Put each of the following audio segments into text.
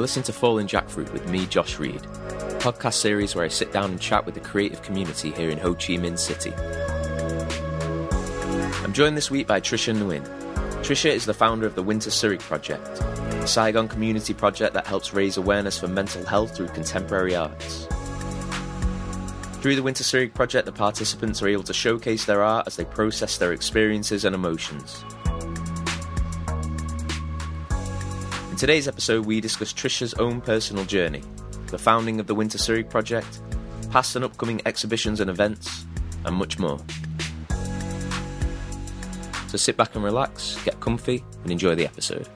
You're listening to Falling Jackfruit with me, Josh Reed, podcast series where I sit down and chat with the creative community here in Ho Chi Minh City. I'm joined this week by Trisha Nguyen. Trisha is the founder of the Winter Surrey Project, a Saigon community project that helps raise awareness for mental health through contemporary arts. Through the Winter Surrey Project, the participants are able to showcase their art as they process their experiences and emotions. Today's episode, we discuss Trisha's own personal journey, the founding of the Winter Surrey Project, past and upcoming exhibitions and events, and much more. So sit back and relax, get comfy, and enjoy the episode.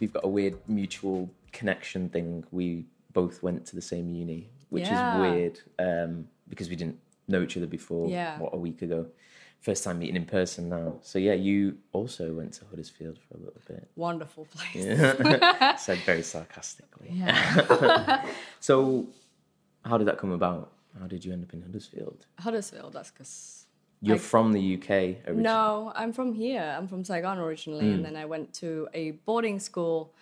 We've got a weird mutual connection thing. We both went to the same uni, which Yeah. is weird um, because we didn't know each other before. Yeah. What a week ago. First time meeting in person now. So yeah, you also went to Huddersfield for a little bit. Wonderful place. Said very sarcastically. Yeah. So, how did that come about? How did you end up in Huddersfield? Huddersfield, that's because. You're Like- from the UK originally. No, I'm from here. I'm from Saigon originally. Hmm. And then I went to a boarding school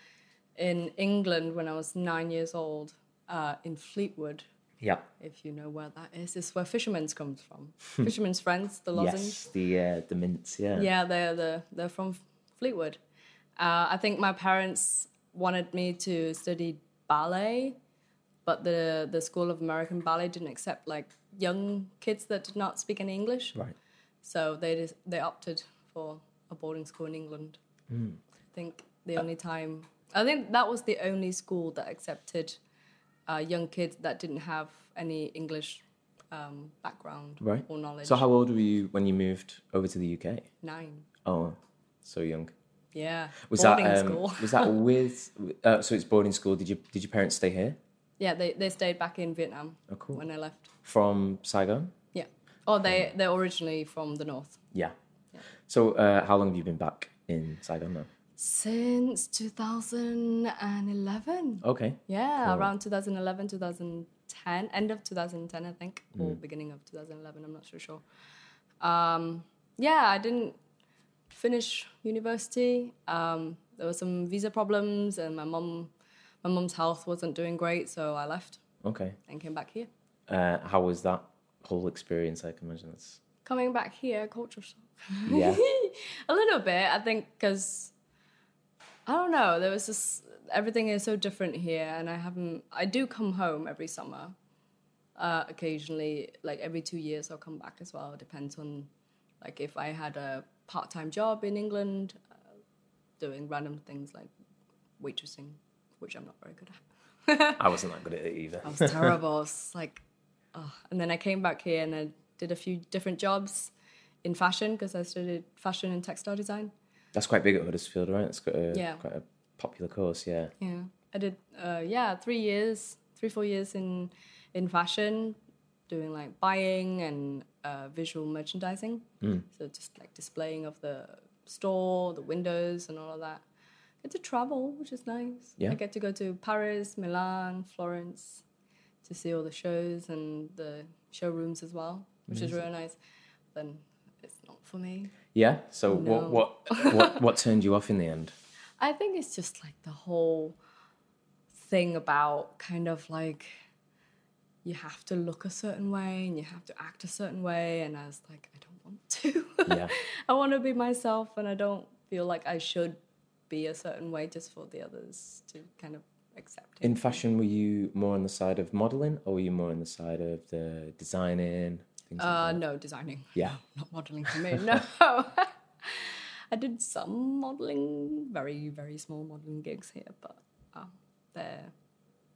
in England when I was nine years old uh, in Fleetwood. Yeah. If you know where that is, it's where Fisherman's comes from. Fisherman's Friends, the lozenge. Yes, the uh, the mints. Yeah. Yeah, they're the they're from Fleetwood. Uh, I think my parents wanted me to study ballet, but the the School of American Ballet didn't accept like young kids that did not speak any English. Right. So they just, they opted for a boarding school in England. Hmm. I think the only time I think that was the only school that accepted uh, young kids that didn't have any English um, background Right. or knowledge. So, how old were you when you moved over to the UK? Nine. Oh, so young. Yeah. Was boarding that um, school. was that with? Uh, so it's boarding school. Did you did your parents stay here? Yeah, they, they stayed back in Vietnam Oh, cool. when I left. From Saigon. Yeah. Oh, they they're originally from the north. Yeah. So, uh, how long have you been back in Saigon now? Since 2011. Okay. Yeah, around 2011, 2010, end of 2010, I think, or beginning of 2011. I'm not so sure. Um, yeah, I didn't finish university. Um, there were some visa problems, and my mom, my mom's health wasn't doing great, so I left Okay. and came back here. Uh, how was that whole experience? I can imagine it's. Coming back here, culture shock. Yeah. a little bit i think because i don't know there was just everything is so different here and i haven't i do come home every summer uh, occasionally like every two years i'll come back as well it depends on like if i had a part-time job in england uh, doing random things like waitressing which i'm not very good at I wasn't that good at it either. I was terrible. It's like, oh. and then I came back here and I did a few different jobs in fashion because I studied fashion and textile design. That's quite big at Huddersfield, right? It's got a, Yeah. quite a popular course, yeah. Yeah, I did. Uh, yeah, three years, three four years in in fashion, doing like buying and uh, visual merchandising. So just like displaying of the store, the windows, and all of that. Get to travel, which is nice. Yeah. I get to go to Paris, Milan, Florence, to see all the shows and the showrooms as well, which is really nice. Then it's not for me. Yeah. So No. what what what what turned you off in the end? I think it's just like the whole thing about kind of like you have to look a certain way and you have to act a certain way and I was like I don't want to. Yeah. I want to be myself and I don't feel like I should be a certain way just for the others to kind of accept it. In fashion, were you more on the side of modeling, or were you more on the side of the designing? Things Uh, no, designing. Yeah. Not modeling for me. No. I did some modeling, very, very small modeling gigs here, but um, they're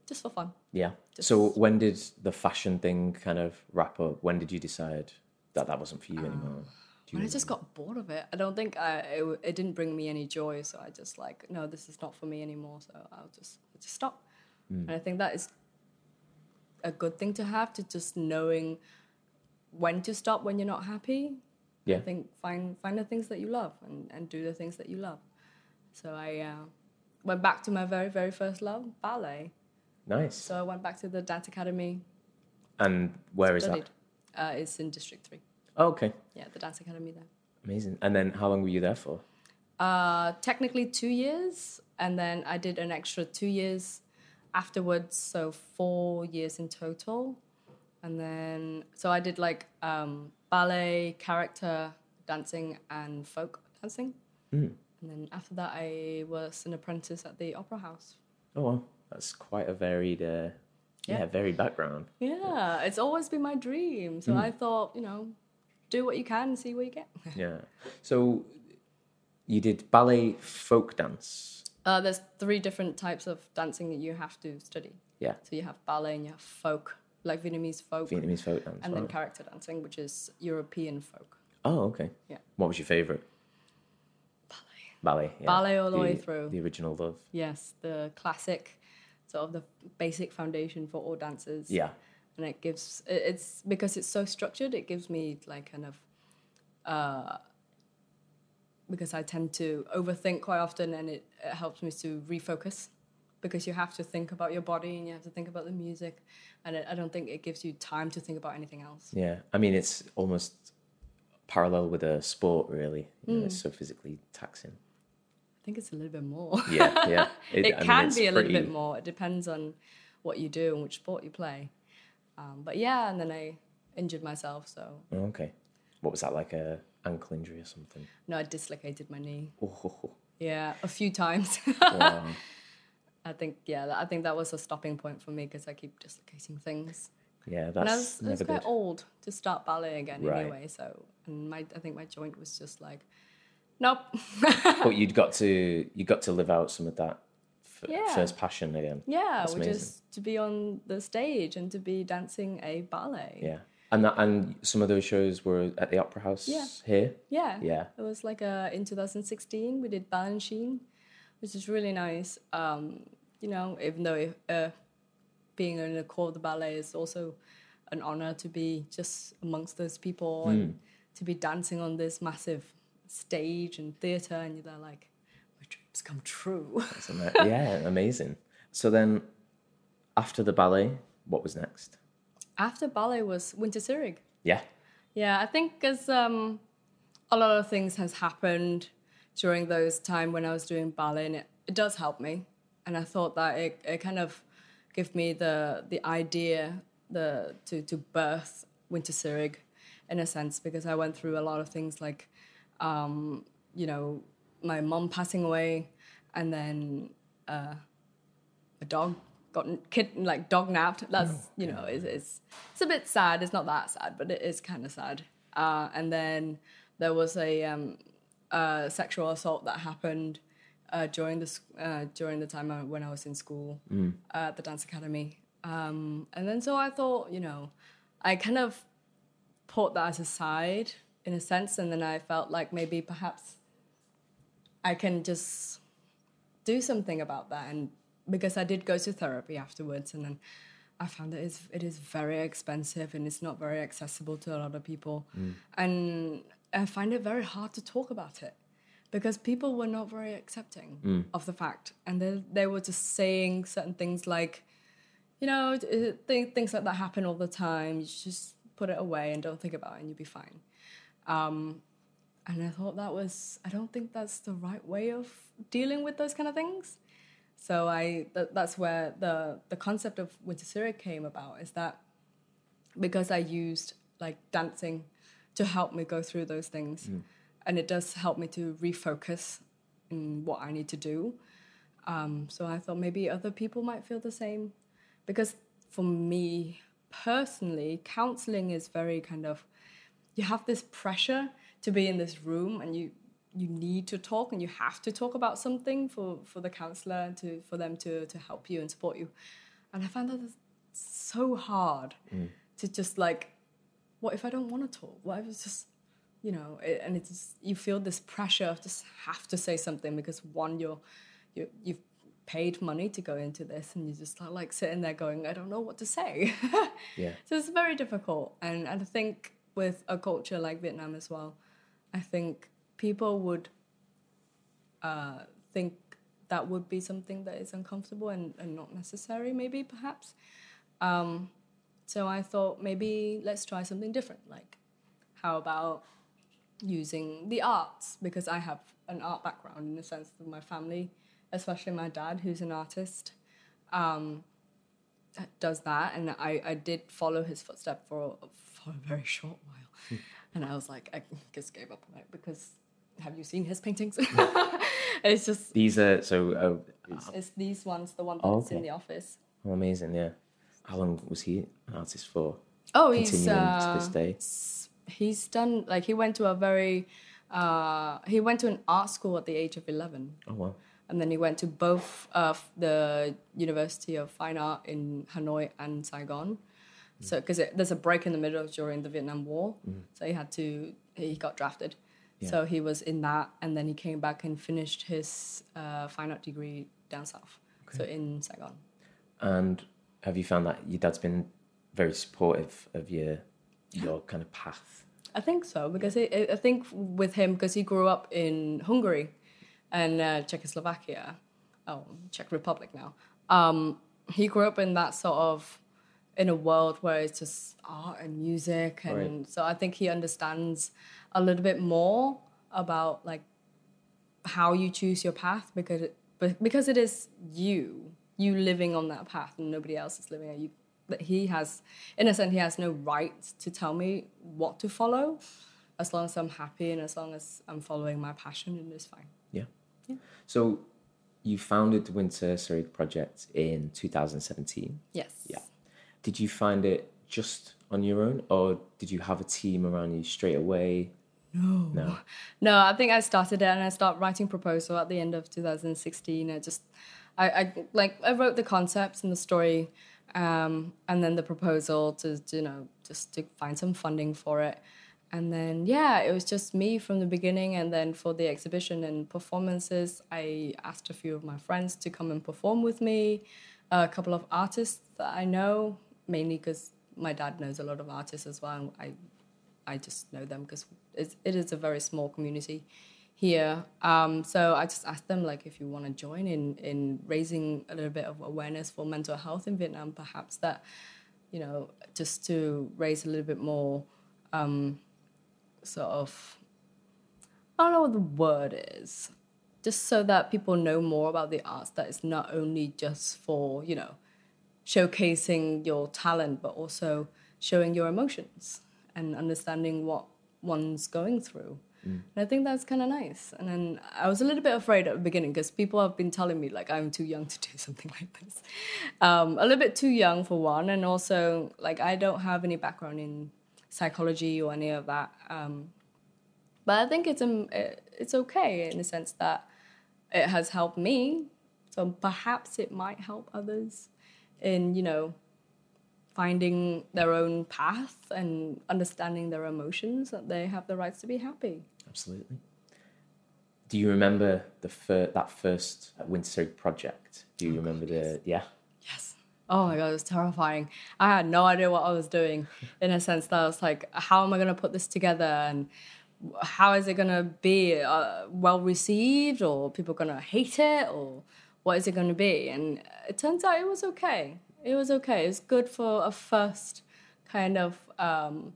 just for fun. Yeah. Just- So when did the fashion thing kind of wrap up? When did you decide that that wasn't for you anymore? Do When I just got bored of it. I don't think I, it, it didn't bring me any joy, so I just like, no, this is not for me anymore. So I'll just I'll just stop. Hmm. And I think that is a good thing to have, to just knowing when to stop when you're not happy. Yeah. I think find find the things that you love and, and do the things that you love. So I uh, went back to my very very first love, ballet. Nice. So I went back to the dance academy. And where is studied. Uh, it's in District Three. Oh, okay. Yeah, the dance academy there. Amazing. And then how long were you there for? Uh, technically two years, and then I did an extra two years afterwards, so four years in total. And then, so I did like um, ballet, character dancing, and folk dancing. Mm. And then after that, I was an apprentice at the Opera House. Oh, well, that's quite a varied, uh, yeah. Yeah. varied background. Yeah, it's always been my dream. So I thought, you know, do what you can and see where you get. Yeah. So you did ballet, folk dance. Uh, there's three different types of dancing that you have to study. Yeah. So you have ballet and you have folk, like Vietnamese folk, Vietnamese folk dance. and then right. character dancing, which is European folk. oh, okay. Yeah. What was your favorite? Ballet. yeah. Ballet all the way through. The original love. Yes, the classic, sort of the basic foundation for all dancers. Yeah. and it gives it- it's because it's so structured. It gives me like kind of, uh, because I tend to overthink quite often, and it, it helps me to refocus. Because you have to think about your body and you have to think about the music, and it, I don't think it gives you time to think about anything else. Yeah. I mean, it's almost parallel with a sport, really. You know, it's Mm. so physically taxing. I think it's a little bit more. Yeah, yeah. it I mean, can it's be a little bit more. It depends on what you do and which sport you play. Um, but yeah, and then I injured myself, so Oh, okay. What was that like? A ankle injury or something? no, I dislocated my knee. Oh, Yeah, a few times. wow. I think yeah, that- I think that was a stopping point for me because I keep dislocating things. Yeah, and I that's was, I was quite good. old to start ballet again Right. anyway. So and my I think my joint was just like, nope. But you'd got to you got to live out some of that f- Yeah. first passion again. yeah, That's which amazing. is to be on the stage and to be dancing a ballet. Yeah, and that and some of those shows were at the Opera House Yeah. here. Yeah. Yeah. It was like uh, in 2016 we did Balanchine, which is really nice. Um, you know, even though uh, being in the core of the ballet is also an honor to be just amongst those people and to be dancing on this massive stage and theater, and they're like, my dreams come true. Ama- yeah, amazing. So then, after the ballet, what was next? After ballet was Winter Zurich. Yeah, Yeah, I think because um, a lot of things has happened during those time when I was doing ballet, and it, it does help me. And I thought that it, it kind of gave me the the idea the to to birth Winter Zurich in a sense because I went through a lot of things like um, you know my mom passing away, and then uh, a dog got kid like dog napped. That's you know it's, it's it's a bit sad. It's not that sad, but it is kind of sad. Uh, and then there was a um, uh, sexual assault that happened uh, during the uh, during the time I, when I was in school uh, at the dance academy. Um, and then so I thought, you know, I kind of put that aside in a sense, and then I felt like maybe perhaps I can just do something about that. And because I did go to therapy afterwards and then I found that it's, it is very expensive and it's not very accessible to a lot of people. And I find it very hard to talk about it because people were not very accepting mm. of the fact. And they, they were just saying certain things like you know th- uh, th- things like that happen all the time. You just put it away and don't think about it and you'll be fine. Um, and I thought that was I don't think that's the right way of dealing with those kind of things. So I th- that's where the the concept of Winter Zurich came about is that because I used like dancing to help me go through those things, mm. And it does help me to refocus in what I need to do. Um, so I thought maybe other people might feel the same, because for me personally, counseling is very kind of you have this pressure to be in this room and you you need to talk and you have to talk about something for for the counselor to for them to to help you and support you. And i found that so hard to just like what if i don't want to talk? What if it's just you know it, and it's you feel this pressure of just have to say something because one you're you you've paid money to go into this and you just start like sitting there going i don't know what to say yeah, so it's very difficult. And I think with a culture like Vietnam as well, I think people would uh, think that would be something that is uncomfortable and, and not necessary, maybe, perhaps. Um, so I thought maybe let's try something different. Like, how about using the arts because I have an art background in the sense of my family, especially my dad, who's an artist, um, does that. And I, I did follow his footstep for, for a very short while. and I was like, I just gave up on it because have you seen his paintings? it's just, These are so. Oh, it's, it's these ones, the one that's Oh, in the office. oh, amazing! Yeah. How long was he an artist for? Oh, he's uh, to this day. He's done like he went to a very uh, he went to an art school at the age of eleven, Oh wow. and then he went to both uh, the University of Fine Art in Hanoi and Saigon. So because there's a break in the middle during the Vietnam War, so he had to he got drafted. So he was in that, and then he came back and finished his uh, fine art degree down south, so in Saigon. And have you found that your dad's been very supportive of your your kind of path? I think so because it- I think with him because he grew up in Hungary and uh, Czechoslovakia, oh Czech Republic now. Um, he grew up in that sort of in a world where it's just art and music, and Right. so I think he understands a little bit more about like how you choose your path because it, because it is you you living on that path and nobody else is living it you that he has in a sense he has no right to tell me what to follow as long as i'm happy and as long as i'm following my passion and it's fine Yeah. So you founded the Winter Surrey Project in 2017. yes Yeah. Did you find it just on your own, or did you have a team around you straight away? No. No. No, I think I started it and I started writing proposal at the end of 2016. I just, I, I like I wrote the concepts and the story, um, and then the proposal to you know just to find some funding for it, and then yeah, it was just me from the beginning. And then for the exhibition and performances, I asked a few of my friends to come and perform with me, a couple of artists that I know, mainly because my dad knows a lot of artists as well. And I I just know them because it is a very small community here. Um, so I just asked them like if you want to join in in raising a little bit of awareness for mental health in Vietnam, perhaps that you know just to raise a little bit more um, sort of I don't know what the word is, just so that people know more about the arts. That it's not only just for you know showcasing your talent, but also showing your emotions and understanding what one's going through. And I think that's kind of nice. And then I was a little bit afraid at the beginning because people have been telling me like I'm too young to do something like this. Um, a little bit too young for one, and also like I don't have any background in psychology or any of that. Um, but I think it's um, it- it's okay in the sense that it has helped me. So perhaps it might help others in you know finding their own path and understanding their emotions that they have the rights to be happy. Absolutely. Do you remember the fir- that first Winter Surrey project? Do you remember the yeah? Yes. Oh my god, it was terrifying. I had no idea what I was doing in a sense that I was like, how am I going to put this together and how is it going to be uh, well received or people going to hate it or what is it going to be? And it turns out it was okay. It was okay. it was good for a first kind of um,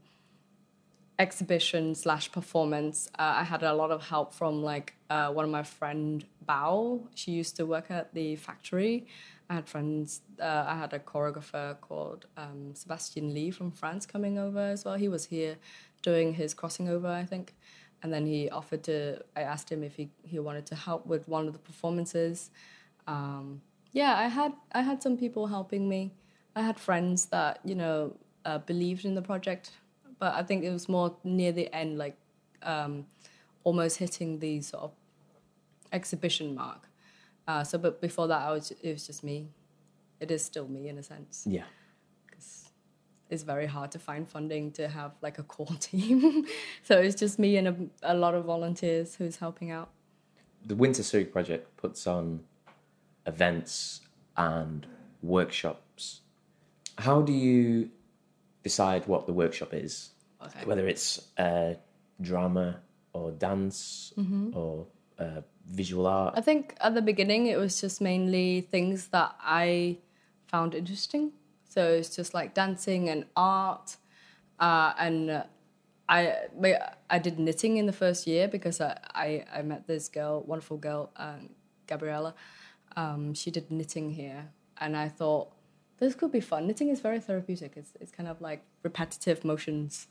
exhibition slash performance. Uh, I had a lot of help from like uh, one of my friend Bao. She used to work at the factory. I had friends. Uh, I had a choreographer called um, Sebastian Lee from France coming over as well. He was here doing his crossing over, I think, and then he offered to. I asked him if he he wanted to help with one of the performances. Um, yeah, I had I had some people helping me. I had friends that you know uh, believed in the project, but I think it was more near the end, like um, almost hitting the sort of exhibition mark. Uh, so, but before that, I was it was just me. It is still me in a sense. Yeah. Because It's very hard to find funding to have like a core team, so it's just me and a, a lot of volunteers who's helping out. The Winter Surrey project puts on events and workshops. How do you decide what the workshop is? Okay. Whether it's uh, drama or dance or uh, visual art. I think at the beginning it was just mainly things that I found interesting. So it's just like dancing and art, uh, and I I did knitting in the first year because I I, I met this girl, wonderful girl, um, Gabriella. Um, she did knitting here, and I thought this could be fun. Knitting is very therapeutic. It's it's kind of like repetitive motions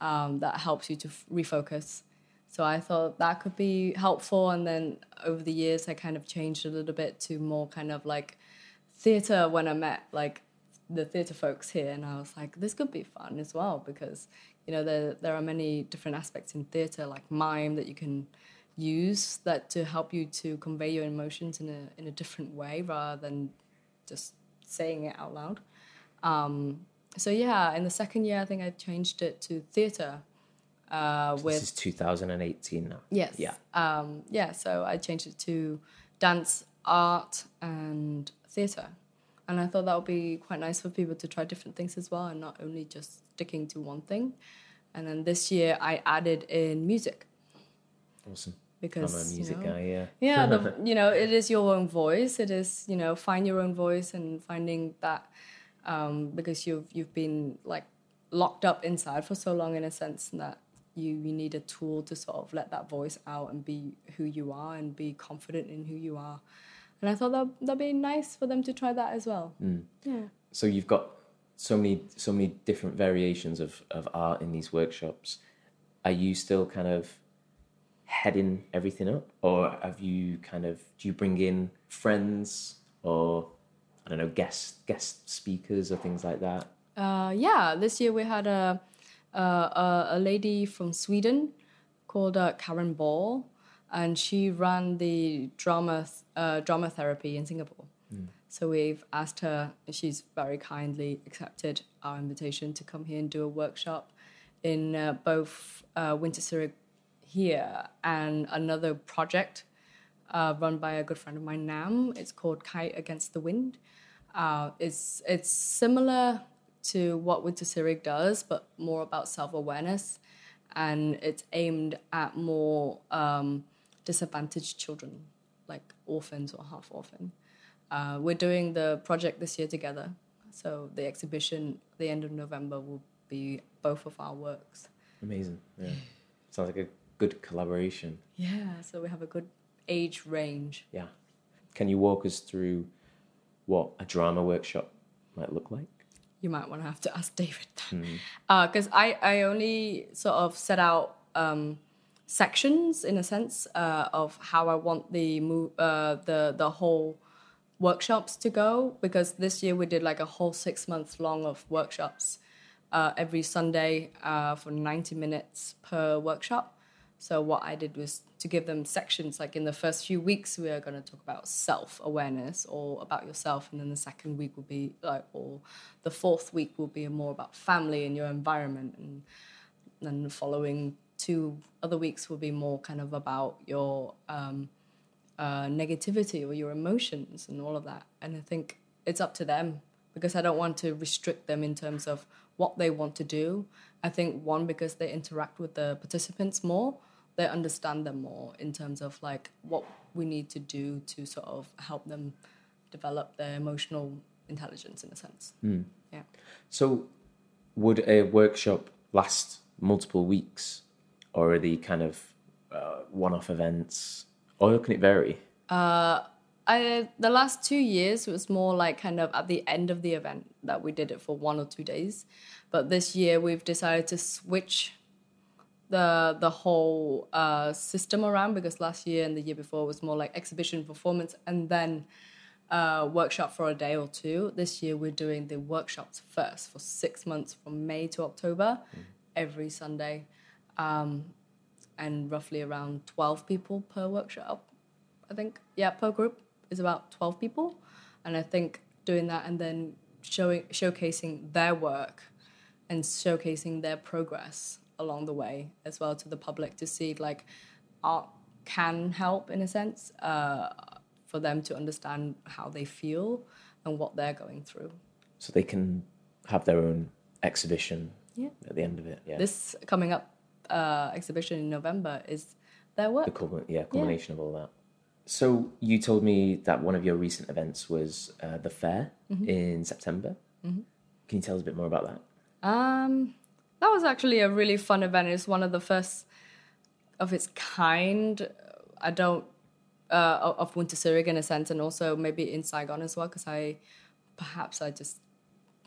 um, that helps you to f- refocus. So I thought that could be helpful, and then over the years, I kind of changed a little bit to more kind of like theater when I met like the theater folks here, and I was like, this could be fun as well because you know there there are many different aspects in theater like mime that you can use that to help you to convey your emotions in a in a different way rather than just saying it out loud. Um, so yeah, in the second year, I think I changed it to theater. Uh, with This is 2018 now. Yes. Yeah. Um, yeah. So I changed it to dance, art, and theatre. And I thought that would be quite nice for people to try different things as well and not only just sticking to one thing. And then this year I added in music Awesome. Because I'm a music you know, guy, yeah. yeah, the, you know, it is your own voice. It is, you know, find your own voice and finding that um, because you've you've been like locked up inside for so long in a sense that you you need a tool to sort of let that voice out and be who you are and be confident in who you are. And I thought that that'd be nice for them to try that as well. Yeah. So you've got so many so many different variations of, of art in these workshops. Are you still kind of heading everything up? Or have you kind of do you bring in friends or I don't know, guest guest speakers or things like that? Uh, yeah, this year we had a a, a, lady from Sweden called uh, Karen Ball, and she ran the drama uh, drama therapy in Singapore. So we've asked her, she's very kindly accepted our invitation to come here and do a workshop in uh, both uh, Winter here and another project uh, run by a good friend of mine, Nam. It's called Kite Against the Wind. Uh, it's it's similar to what Winter Zurich does, but more about self awareness, and it's aimed at more um, disadvantaged children, like orphans or half orphan. Uh, we're doing the project this year together, so the exhibition the end of November will be both of our works. Amazing. Yeah. Sounds like a good collaboration. Yeah, so we have a good age range. Yeah. Can you walk us through what a drama workshop might look like? you might want to have to ask David because I I only sort of set out um, sections in a sense uh, of how I want the mo- uh, the the whole workshops to go because this year we did like a whole six months long of workshops uh, every Sunday uh, for ninety minutes per workshop. So what I did was to give them sections. Like in the first few weeks, we are going to talk about self awareness or about yourself, and then the second week will be like, or the fourth week will be more about family and your environment, and then the following two other weeks will be more kind of about your um, uh, negativity or your emotions and all of that. And I think it's up to them because I don't want to restrict them in terms of what they want to do. I think one because they interact with the participants more, they understand them more in terms of like what we need to do to sort of help them develop their emotional intelligence in a sense. Yeah. So, would a workshop last multiple weeks, or are they kind of uh, one-off events, or can it vary? I the last two years it was more like kind of at the end of the event that we did it for one or two days, but this year we've decided to switch the the whole uh, system around because last year and the year before was more like exhibition performance and then uh, workshop for a day or two. This year we're doing the workshops first for six months from May to October, every Sunday, um, and roughly around twelve people per workshop. I think yeah per group is about 12 people and i think doing that and then showing showcasing their work and showcasing their progress along the way as well to the public to see like art can help in a sense uh, for them to understand how they feel and what they're going through So they can have their own exhibition Yeah. at the end of it. Yeah, this coming up uh, exhibition in november is their work the culmin- yeah culmination of all that. So you told me that one of your recent events was uh, the fair Mm-hmm. in September. Can you tell us a bit more about that? Um, that was actually a really fun event. It's one of the first of its kind. I don't uh, of Winter Zurich in a sense, and also maybe in Saigon as well, because I perhaps I just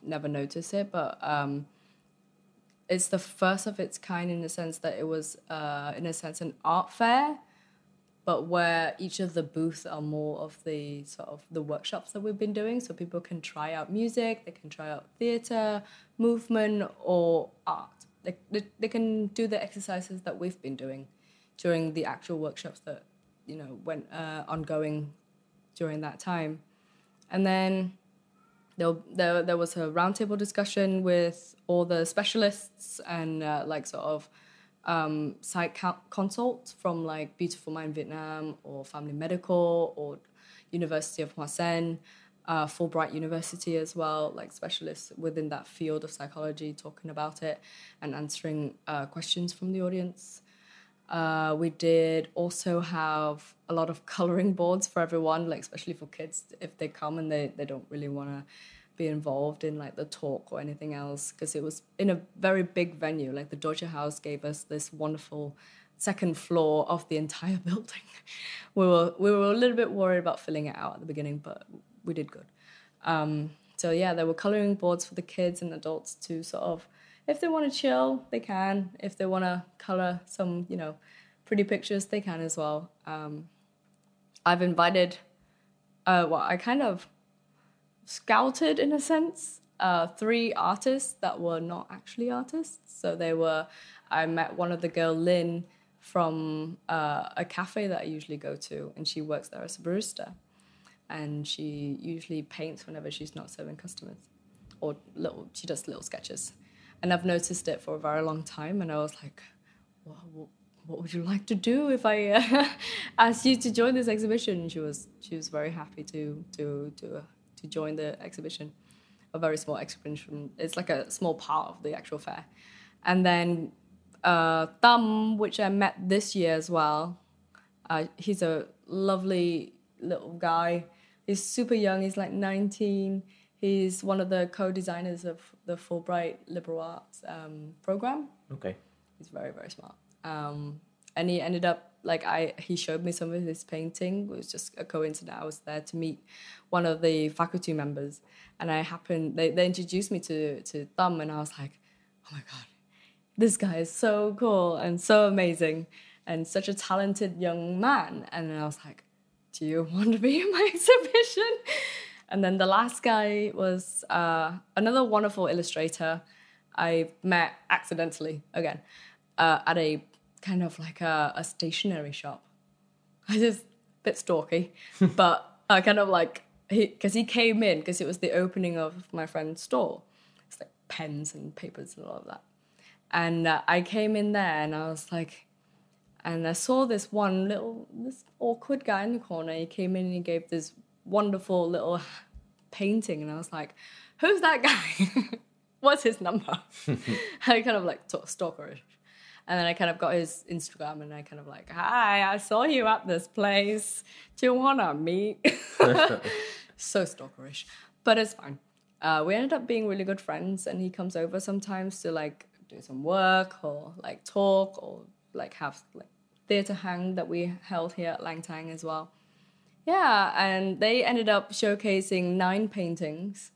never noticed it, but um, it's the first of its kind in the sense that it was, uh, in a sense, an art fair, but where each of the booths are more of the sort of the workshops that we've been doing, so people can try out music, they can try out theatre, movement, or art. They, they, they can do the exercises that we've been doing during the actual workshops that you know went uh, ongoing during that time, and then there, there, there was a roundtable discussion with all the specialists and uh, like sort of um, site consults from like Beautiful Mind Vietnam or Family Medical or University of Hoa Sen, uh, Fulbright University as well, like specialists within that field of psychology talking about it and answering uh, questions from the audience. Uh, we did also have a lot of coloring boards for everyone, like especially for kids if they come and they, they don't really want to be involved in like the talk or anything else because it was in a very big venue. Like the Deutsche Haus gave us this wonderful second floor of the entire building. we were we were a little bit worried about filling it out at the beginning, but we did good. Um, so yeah, there were coloring boards for the kids and adults to sort of if they want to chill, they can. If they want to color some, you know, pretty pictures, they can as well. Um, I've invited, uh, well, I kind of scouted in a sense uh, three artists that were not actually artists. So they were, I met one of the girl, Lynn, from uh, a cafe that I usually go to, and she works there as a barista. And she usually paints whenever she's not serving customers, or little. She does little sketches and I've noticed it for a very long time. And I was like, well, what would you like to do if I uh, asked you to join this exhibition? She was she was very happy to to uh, to join the exhibition, a very small exhibition. It's like a small part of the actual fair, and then uh, Thumb, which I met this year as well. Uh, he's a lovely little guy. He's super young. He's like 19. He's one of the co-designers of the Fulbright Liberal Arts um, program. Okay. He's very very smart. Um, and he ended up like I he showed me some of his painting. It was just a coincidence. I was there to meet one of the faculty members, and I happened they, they introduced me to to Thumb, and I was like, oh my god, this guy is so cool and so amazing, and such a talented young man. And I was like, do you want to be in my exhibition? And then the last guy was uh, another wonderful illustrator I met accidentally again uh, at a kind of like a, a stationery shop. I just a bit stalky, but I kind of like because he, came in because it was the opening of my friend's store. It's like pens and papers and all of that. And uh, I came in there and I was like, and I saw this one little this awkward guy in the corner. He came in and he gave this wonderful little painting, and I was like, "Who's that guy? What's his number?" I kind of like stalkerish, and then I kind of got his Instagram, and I kind of like, "Hi, I saw you at this place. Do you wanna meet?" so stalkerish, but it's fine. Uh, we ended up being really good friends, and he comes over sometimes to like do some work or like talk or like have like theatre hang that we held here at Langtang as well. Yeah, and they ended up showcasing nine paintings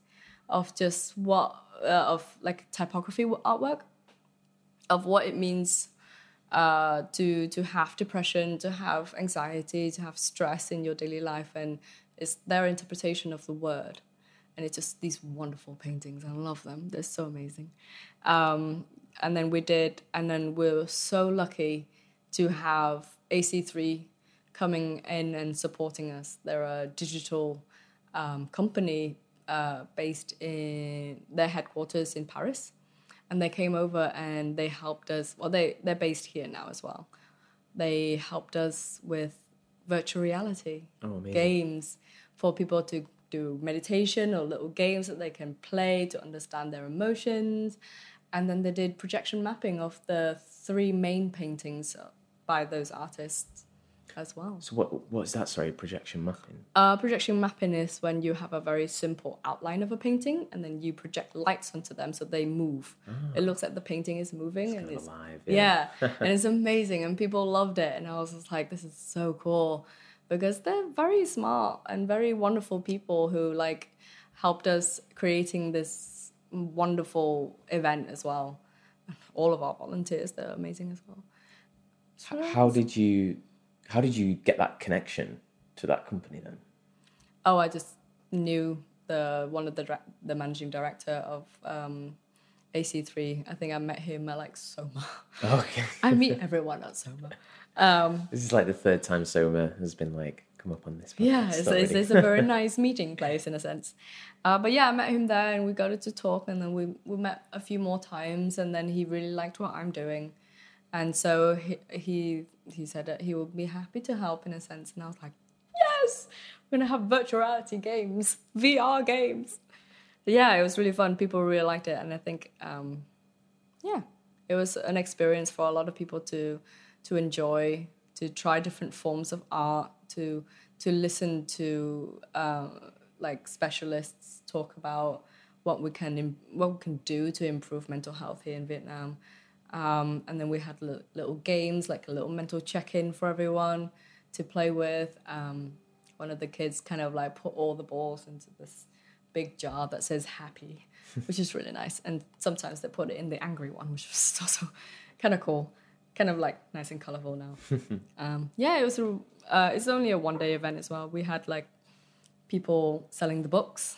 of just what uh, of like typography artwork of what it means uh, to to have depression, to have anxiety, to have stress in your daily life, and it's their interpretation of the word. And it's just these wonderful paintings. I love them. They're so amazing. Um, and then we did, and then we were so lucky to have AC3 coming in and supporting us. They're a digital um, company uh, based in their headquarters in Paris, and they came over and they helped us. Well, they they're based here now as well. They helped us with virtual reality oh, games for people to do meditation or little games that they can play to understand their emotions. And then they did projection mapping of the three main paintings by those artists as well. So what what is that? Sorry, projection mapping. Uh, projection mapping is when you have a very simple outline of a painting and then you project lights onto them so they move. It looks like the painting is moving and it's alive, yeah, yeah. and it's amazing and people loved it and I was just like, this is so cool because they're very smart and very wonderful people who like helped us creating this wonderful event as well. All of our volunteers, they're amazing as well. H- How did you how did you get that connection to that company then? Oh, I just knew the one of the the managing director of um, AC3. I think I met him at like Soma. Okay. I meet everyone at Soma. Um, This is like the third time Soma has been like come up on this. yeah, it's, it's, it's a very nice meeting place in a sense. Uh, but yeah, I met him there and we got to talk, and then we we met a few more times, and then he really liked what I'm doing, and so he he he said that he would be happy to help in a sense, and I was like, yes, we're gonna have virtual reality games, VR games. But yeah, it was really fun. People really liked it, and I think um, yeah, it was an experience for a lot of people to to enjoy, to try different forms of art, to to listen to uh, like specialists talk about what we can what we can do to improve mental health here in Vietnam. Um, and then we had li- little games, like a little mental check-in for everyone to play with. Um, one of the kids kind of like put all the balls into this big jar that says happy, which is really nice. And sometimes they put it in the angry one, which was also kind of cool, kind of like nice and colorful now. um, yeah, it was. A, uh, it's only a one day event as well. We had like people selling the books.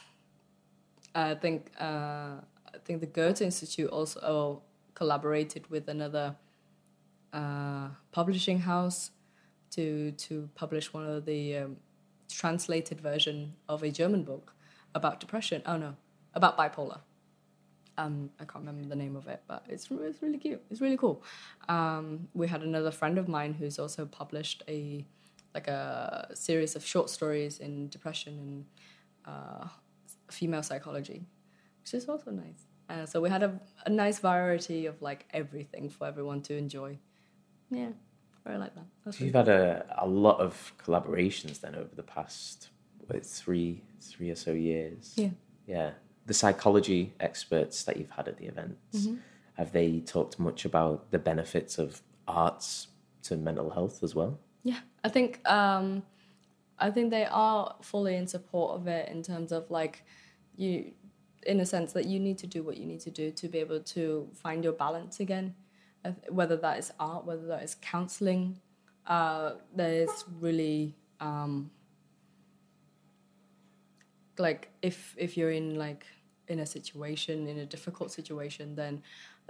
I think uh, I think the Goethe Institute also collaborated with another uh, publishing house to to publish one of the um, translated version of a German book about depression. Oh no, about bipolar. Um, I can't remember the name of it, but it's it's really cute. It's really cool. Um, we had another friend of mine who's also published a like a series of short stories in depression and uh, female psychology, which is also nice. Uh, so we had a, a nice variety of like everything for everyone to enjoy. Yeah, very like that. That's So you've had a, a lot of collaborations then over the past what, three three or so years. Yeah. Yeah. The psychology experts that you've had at the events, Mm-hmm. have they talked much about the benefits of arts to mental health as well? Yeah, I think um, I think they are fully in support of it in terms of like you, in a sense that you need to do what you need to do to be able to find your balance again, whether that is art, whether that is counseling. Uh, there's really um, like if if you're in like in a situation in a difficult situation then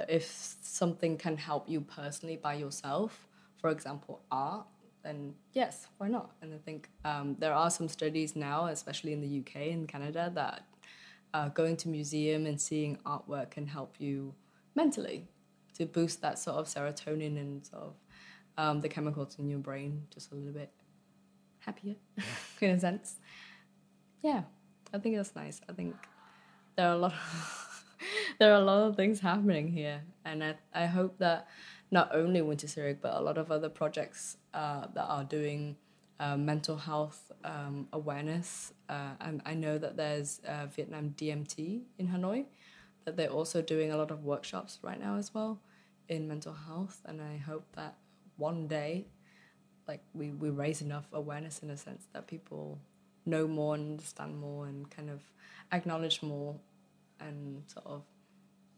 if something can help you personally by yourself for example art then yes why not and i think um, there are some studies now especially in the uk and canada that uh, going to museum and seeing artwork can help you mentally to boost that sort of serotonin and sort of um, the chemicals in your brain just a little bit happier in a sense. Yeah i think that's nice. I think there are a lot of, there are a lot of things happening here. And i, I hope that not only winter Zurich, but a lot of other projects uh, that are doing uh, mental health um, awareness. Uh, i know that there's uh, vietnam dmt in hanoi that they're also doing a lot of workshops right now as well in mental health. And i hope that one day like we, we raise enough awareness in a sense that people know more and understand more and kind of acknowledge more and sort of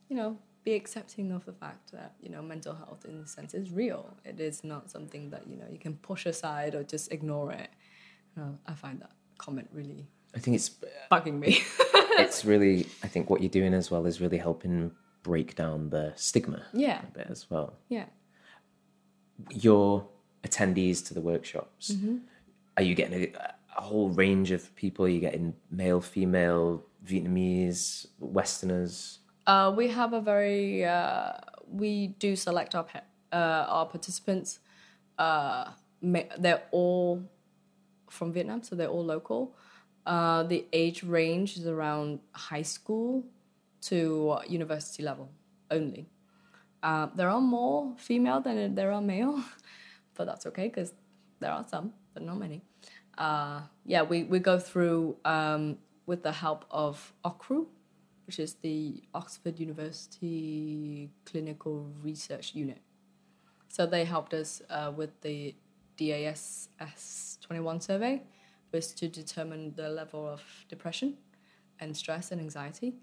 you know be accepting of the fact that you know mental health in a sense is real it is not something that you know you can push aside or just ignore it you know, i find that comment really I think it's bugging me it's really I think what you're doing as well is really helping break down the stigma yeah a bit as well. yeah Your attendees to the workshops, Mm-hmm. are you getting a, a whole range of people? Are you getting male, female, Vietnamese, Westerners? Uh, we have a very uh, we do select our uh, our participants. Uh, they're all from Vietnam, so they're all local. Uh, the age range is around high school to university level only. Uh, there are more female than there are male, but that's okay because there are some, but not many. Yeah, we, we go through um, with the help of OCRU, which is the Oxford University Clinical Research Unit. So they helped us uh, with the DAS S21 survey, was to determine the level of depression and stress and anxiety.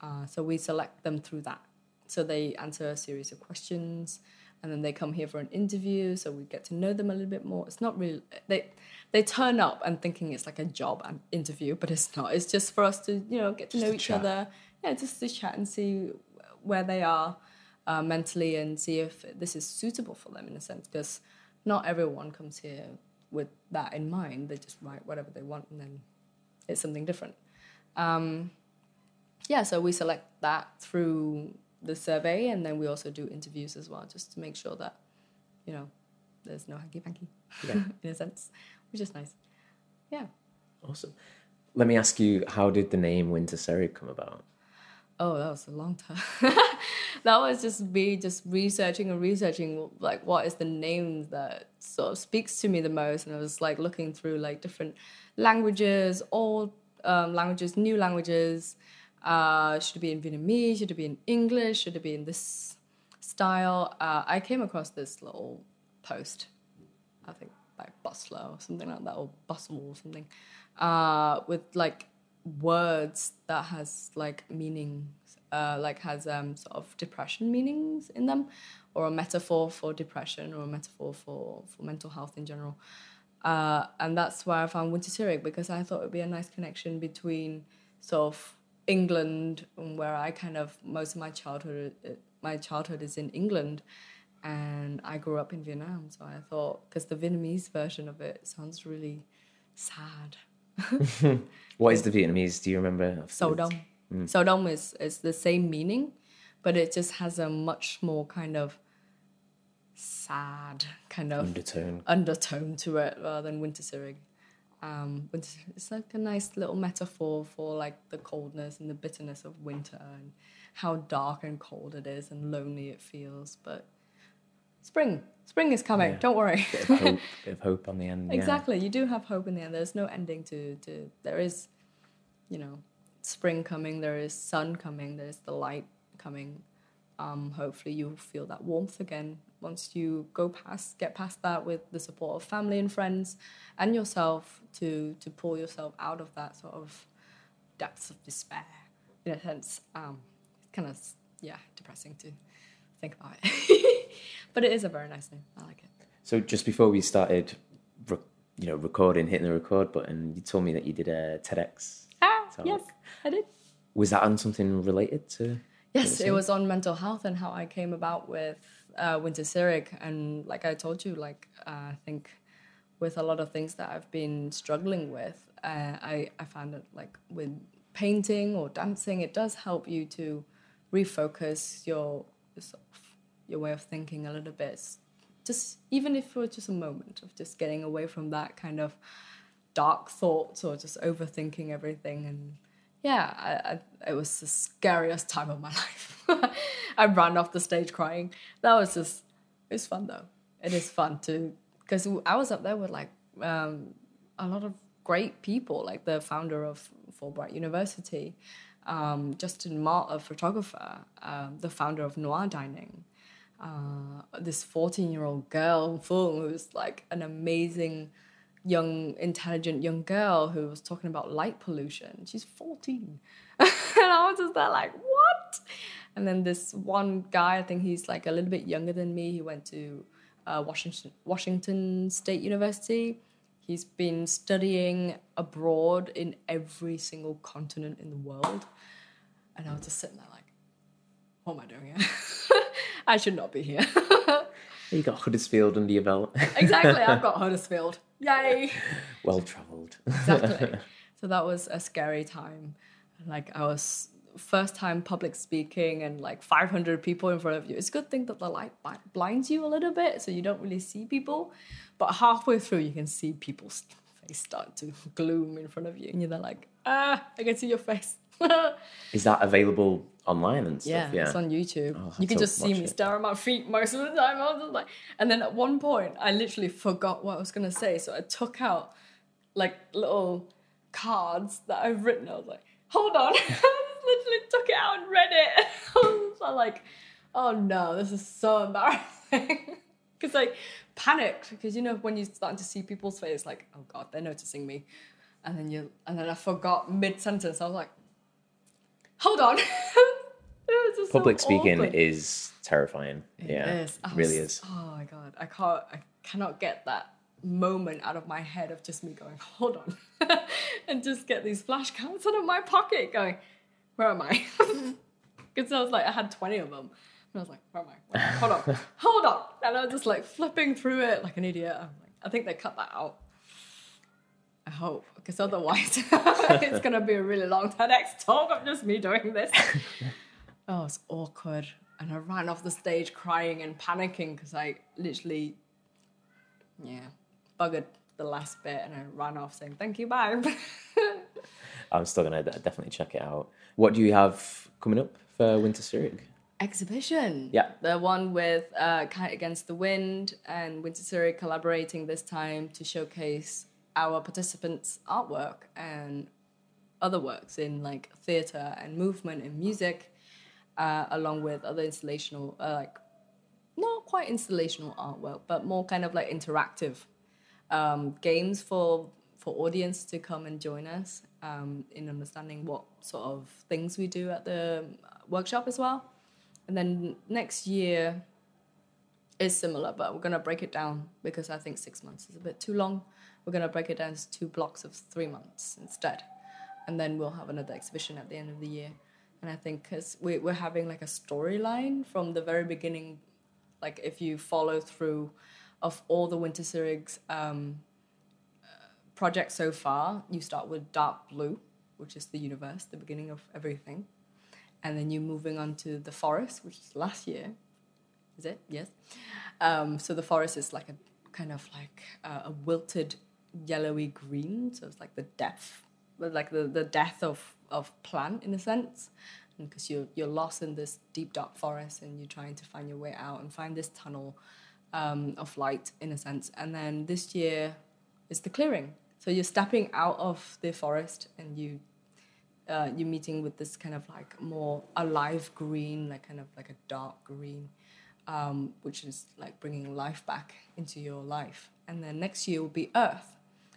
Uh, so we select them through that. So they answer a series of questions, and then they come here for an interview. So we get to know them a little bit more. It's not really they they turn up and thinking it's like a job and interview, but it's not. It's just for us to you know get to know each chat. other. Yeah, just to chat and see where they are uh, mentally and see if this is suitable for them in a sense. Because not everyone comes here with that in mind. They just write whatever they want, and then it's something different. Um, yeah, so we select that through the survey, and then we also do interviews as well, just to make sure that you know there's no hanky panky Yeah. in a sense, which is nice. Yeah. Awesome. Let me ask you, how did the name Wintercearig come about? Oh, that was a long time. that was just me just researching and researching like what is the name that sort of speaks to me the most, and I was like looking through like different languages, old um, languages, new languages. Uh, should it be in Vietnamese? Should it be in English? Should it be in this style? Uh, I came across this little post, I think by Bustler or something like that, or Bustle or something, uh, with like words that has like meanings, uh, like has um, sort of depression meanings in them, or a metaphor for depression, or a metaphor for, for mental health in general. Uh, and that's where I found Wintercearig because I thought it would be a nice connection between sort of England, where I kind of most of my childhood uh, my childhood is in England, and I grew up in Vietnam. So I thought because the Vietnamese version of it sounds really sad. What is the Vietnamese? Do you remember? So dong. So dong is is the same meaning, but it just has a much more kind of sad kind of Undertone. undertone to it rather than Wintercearig. Um, winter, it's like a nice little metaphor for like the coldness and the bitterness of winter and how dark and cold it is and lonely it feels. But spring, spring is coming. Yeah. Don't worry. Bit of hope, bit of hope on the end. yeah. Exactly. You do have hope in the end. There's no ending to, to there is, you know, spring coming, there is sun coming, there's the light coming. Um, hopefully you'll feel that warmth again once you go past get past that with the support of family and friends and yourself to to pull yourself out of that sort of depths of despair in a sense. Um, kind of yeah, depressing to think about it. but it is a very nice name. I like it. So just before we started, re- you know, recording, hitting the record button, you told me that you did a TEDx. Ah, talk. yes, I did. Was that on something related to? Yes, it was on mental health and how I came about with uh, Wintercearig. And like I told you, like uh, I think with a lot of things that I've been struggling with, uh, I, I found that like with painting or dancing, it does help you to refocus your your way of thinking a little bit. Just even if for just a moment of just getting away from that kind of dark thoughts or just overthinking everything and yeah, I, I, it was the scariest time of my life. I ran off the stage crying. That was just, it's fun though. It is fun to, because I was up there with like um, a lot of great people, like the founder of Fulbright University, um, Justin Mott, a photographer, um, the founder of Noir Dining, uh, this 14 year old girl, Fung, who's like an amazing young, intelligent young girl who was talking about light pollution. She's 14. and I was just there like, what? And then this one guy, I think he's like a little bit younger than me. He went to uh, Washington, Washington State University. He's been studying abroad in every single continent in the world. And I was just sitting there like, what am I doing here? I should not be here. You got Huddersfield under your belt. exactly, I've got Huddersfield. Yay! well travelled. exactly. so that was a scary time. Like I was first time public speaking and like 500 people in front of you. It's a good thing that the light blinds you a little bit so you don't really see people. But halfway through, you can see people's face start to gloom in front of you, and you're like, ah, I can see your face. Is that available online and stuff? Yeah. it's on YouTube. Oh, I'll you can just see me it. stare at my feet most of the time. I was just like, and then at one point, I literally forgot what I was gonna say, so I took out like little cards that I've written. I was like, hold on, I just literally took it out and read it. I was like, oh no, this is so embarrassing. Because I panicked because you know when you're starting to see people's face, like, oh god, they're noticing me, and then you, and then I forgot mid sentence. I was like, hold on. It was just so Public speaking awkward. is terrifying. yeah, Yes, I it oh, really is. Oh my god, I can't, I cannot get that moment out of my head of just me going, hold on, and just get these flashcards out of my pocket, going, where am I? Because I was like, I had twenty of them, and I was like, where am I? Where- Hold on, hold on, and I was just like flipping through it like an idiot. I'm like, I think they cut that out. I hope, because otherwise it's gonna be a really long TEDx talk of just me doing this. Oh, it's awkward. And I ran off the stage crying and panicking because I literally, yeah, buggered the last bit and I ran off saying, thank you, bye. I'm still gonna definitely check it out. What do you have coming up for Wintercearig? Exhibition. Yeah. The one with uh, Kite Against the Wind and Wintercearig collaborating this time to showcase our participants' artwork and other works in like theatre and movement and music, uh, along with other installational, uh, like not quite installational artwork, but more kind of like interactive um, games for for audience to come and join us um, in understanding what sort of things we do at the workshop as well. And then next year is similar, but we're gonna break it down because I think six months is a bit too long. We're gonna break it down to two blocks of three months instead, and then we'll have another exhibition at the end of the year. And I think because we, we're having like a storyline from the very beginning, like if you follow through of all the Wintercearig's um, uh, projects so far, you start with dark blue, which is the universe, the beginning of everything, and then you're moving on to the forest, which is last year. Is it? Yes. Um, so the forest is like a kind of like uh, a wilted yellowy green. So it's like the depth, but like the, the death of, of plant in a sense. Because you're, you're lost in this deep dark forest and you're trying to find your way out and find this tunnel um, of light in a sense. And then this year is the clearing. So you're stepping out of the forest and you uh, you're meeting with this kind of like more alive green, like kind of like a dark green, um, which is like bringing life back into your life. And then next year will be earth.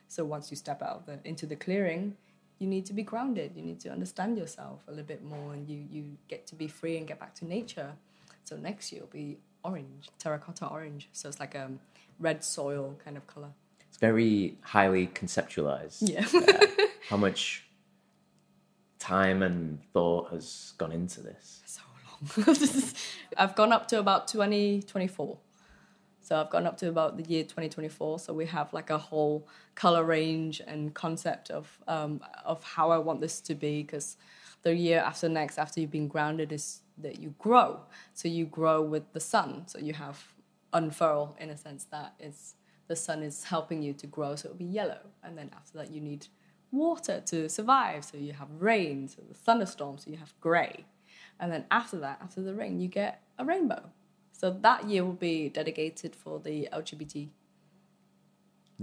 So once you step out of the, into the clearing, you need to be grounded. You need to understand yourself a little bit more, and you you get to be free and get back to nature. So next year will be orange, terracotta orange. So it's like a red soil kind of color. It's very highly conceptualized. Yeah. Uh, how much time and thought has gone into this? so long. I've gone up to about 2024. So I've gone up to about the year 2024. So we have like a whole color range and concept of um, of how I want this to be because the year after next, after you've been grounded, is that you grow. So you grow with the sun. So you have unfurl in a sense that is the sun is helping you to grow. So it'll be yellow, and then after that you need water to survive. So you have rain, so the thunderstorm. So you have grey. And then after that, after the rain, you get a rainbow. So that year will be dedicated for the LGBT.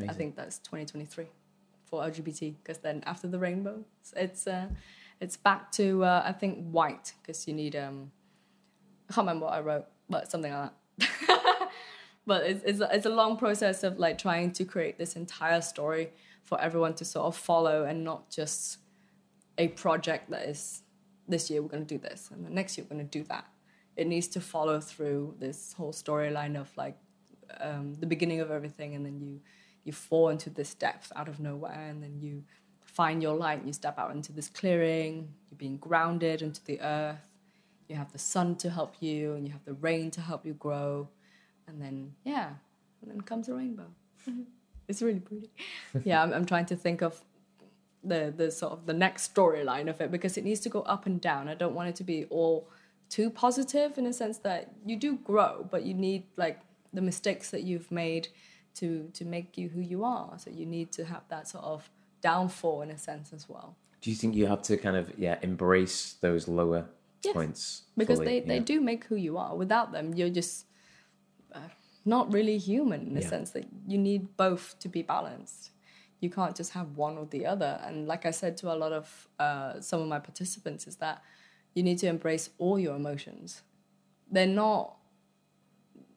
I think that's 2023 for LGBT because then after the rainbow, it's uh, it's back to uh, I think white because you need um I can't remember what I wrote, but something like that. but it's it's a, it's a long process of like trying to create this entire story for everyone to sort of follow and not just a project that is this year we're going to do this and the next year we're going to do that it needs to follow through this whole storyline of like um, the beginning of everything and then you you fall into this depth out of nowhere and then you find your light and you step out into this clearing you're being grounded into the earth you have the sun to help you and you have the rain to help you grow and then yeah and then comes the rainbow it's really pretty yeah I'm, I'm trying to think of the the sort of the next storyline of it because it needs to go up and down. I don't want it to be all too positive in a sense that you do grow, but you need like the mistakes that you've made to to make you who you are. So you need to have that sort of downfall in a sense as well. Do you think you have to kind of yeah embrace those lower Yes, points because fully? they, they Yeah. do make who you are. Without them, you're just uh, not really human in the Yeah. sense that you need both to be balanced. You can't just have one or the other. And like I said to a lot of uh, some of my participants, is that you need to embrace all your emotions. They're not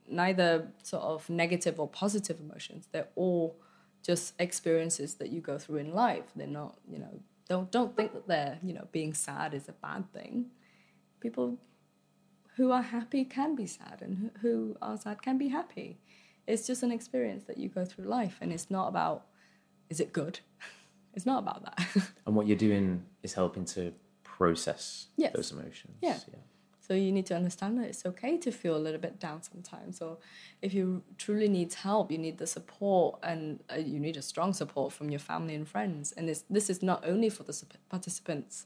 neither sort of negative or positive emotions. They're all just experiences that you go through in life. They're not, you know, don't don't think that they're, you know, being sad is a bad thing. People who are happy can be sad and who- are sad can be happy. It's just an experience that you go through life and it's not about is it good? It's not about that. and what you're doing is helping to process Yes. those emotions. Yeah. yeah. So you need to understand that it's okay to feel a little bit down sometimes. Or if you truly need help, you need the support and uh, you need a strong support from your family and friends. And this this is not only for the participants,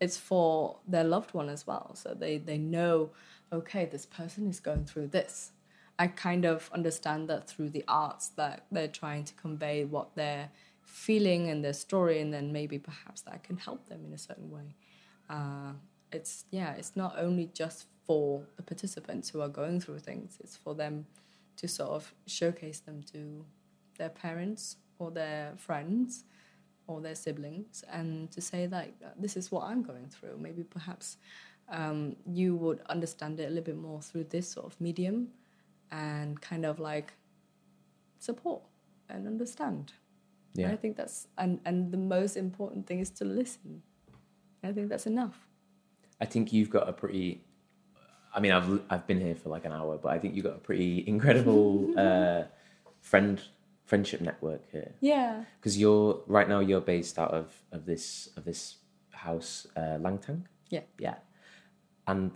it's for their loved one as well. So they they know, okay, this person is going through this. I kind of understand that through the arts that they're trying to convey what they're feeling and their story, and then maybe perhaps that can help them in a certain way uh, it's yeah it's not only just for the participants who are going through things it's for them to sort of showcase them to their parents or their friends or their siblings and to say like this is what i'm going through. Maybe perhaps um, you would understand it a little bit more through this sort of medium and kind of like support and understand. Yeah. i think that's and and the most important thing is to listen i think that's enough I think you've got a pretty. I mean, I've I've been here for like an hour, but I think you've got a pretty incredible uh, friend friendship network here. yeah Because you're right now you're based out of of this of this house, uh, Langtang. yeah Yeah, and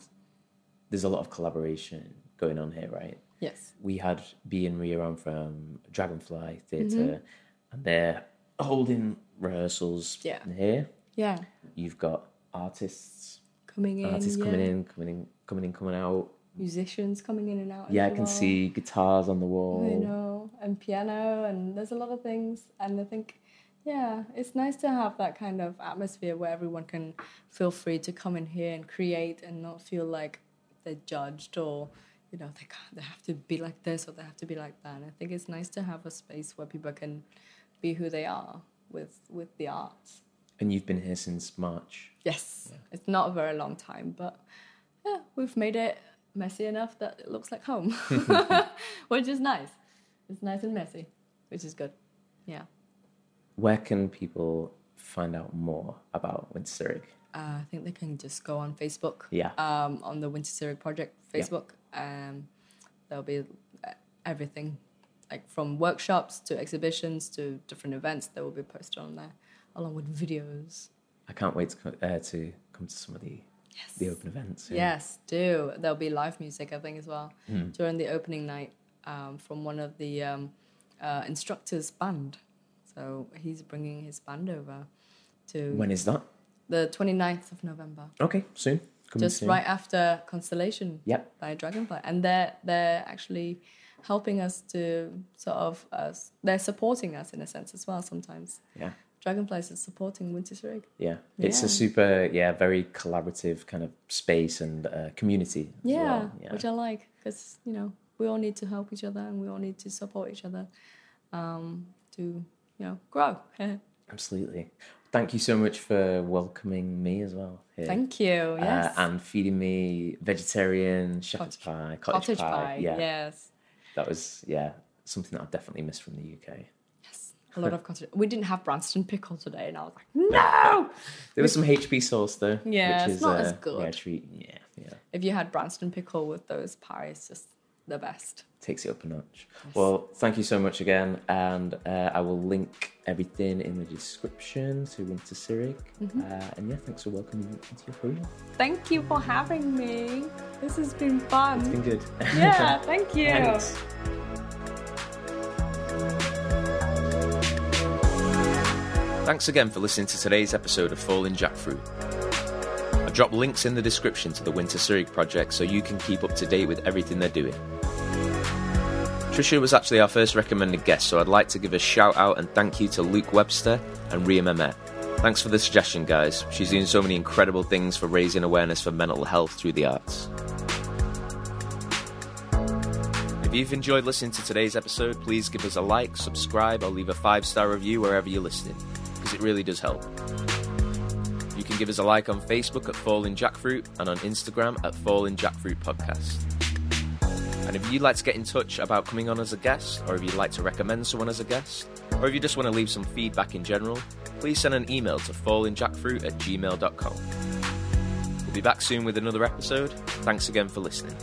there's a lot of collaboration going on here, right? yes We had B and Ria on from Dragonfly Theatre, Mm-hmm. and they're holding rehearsals Yeah. here. Yeah You've got artists, coming in artists yeah. coming in, coming in, coming in, coming out. musicians coming in and out Yeah, I can well. see guitars on the I wall. know and piano and there's a lot of things and I think yeah it's nice to have that kind of atmosphere where everyone can feel free to come in here and create and not feel like they're judged or you know they can't, they have to be like this or they have to be like that and I think it's nice to have a space where people can be who they are with with the arts And you've been here since March. Yes, it's not a very long time, but yeah, we've made it messy enough that it looks like home, which is nice. It's nice and messy, which is good. Yeah. Where can people find out more about Wintercearig? Uh, I think they can just go on Facebook. Yeah. Um, on the Wintercearig Project Yeah. Facebook. Um, there'll be uh, everything, like from workshops to exhibitions to different events that will be posted on there, along with videos. I can't wait to co- uh, to come to some of the Yes. the open events. yeah. Yes, do. There'll be live music, I think, as well Hmm. during the opening night um, from one of the um, uh, instructors' band. So he's bringing his band over to When is that? the 29th of November, Okay, soon. Coming just soon. right after Constellation Yep. by Dragonfly, and they're they're actually helping us to sort of us. They're supporting us in a sense as well. Sometimes Yeah. Dragonfly is supporting Winter Rig. Yeah. It's a super, yeah, very collaborative kind of space and uh, community. Yeah, well. yeah. which I like because you know we all need to help each other and we all need to support each other um, to you know grow. Absolutely. Thank you so much for welcoming me as well. Here. Thank you. Yes. Uh, and feeding me vegetarian shepherd's Cottage- pie, cottage, Cottage pie. pie. Yeah, Yes. that was yeah something that I've definitely missed from the UK. Yes. A lot of cottage. We didn't have Branston pickle today, and I was like, no. There was some HP sauce though. Yeah, which it's is, not uh, as good. Yeah, treat. Yeah, yeah, If you had Branston pickle with those pies, just the best. takes it up a notch. Well, thank you so much again, and uh, I will link everything in the description to Wintercearig. Mm-hmm. Uh, and yeah, thanks for welcoming me into your home. Thank you for having me. This has been fun. It's been good. yeah, thank you. Thanks. Thanks again for listening to today's episode of Falling Jackfruit. I've dropped links in the description to the Wintercearig project so you can keep up to date with everything they're doing. Trisha was actually our first recommended guest, so I'd like to give a shout out and thank you to Luke Webster and Ria Mehmet. Thanks for the suggestion, guys. She's doing so many incredible things for raising awareness for mental health through the arts. If you've enjoyed listening to today's episode, please give us a like, subscribe, or leave a five star review wherever you're listening, because it really does help. You can give us a like on Facebook at Falling Jackfruit and on Instagram at Falling Jackfruit Podcast. And if you'd like to get in touch about coming on as a guest, or if you'd like to recommend someone as a guest, or if you just want to leave some feedback in general, please send an email to fallingjackfruit at gmail.com. We'll be back soon with another episode. Thanks again for listening.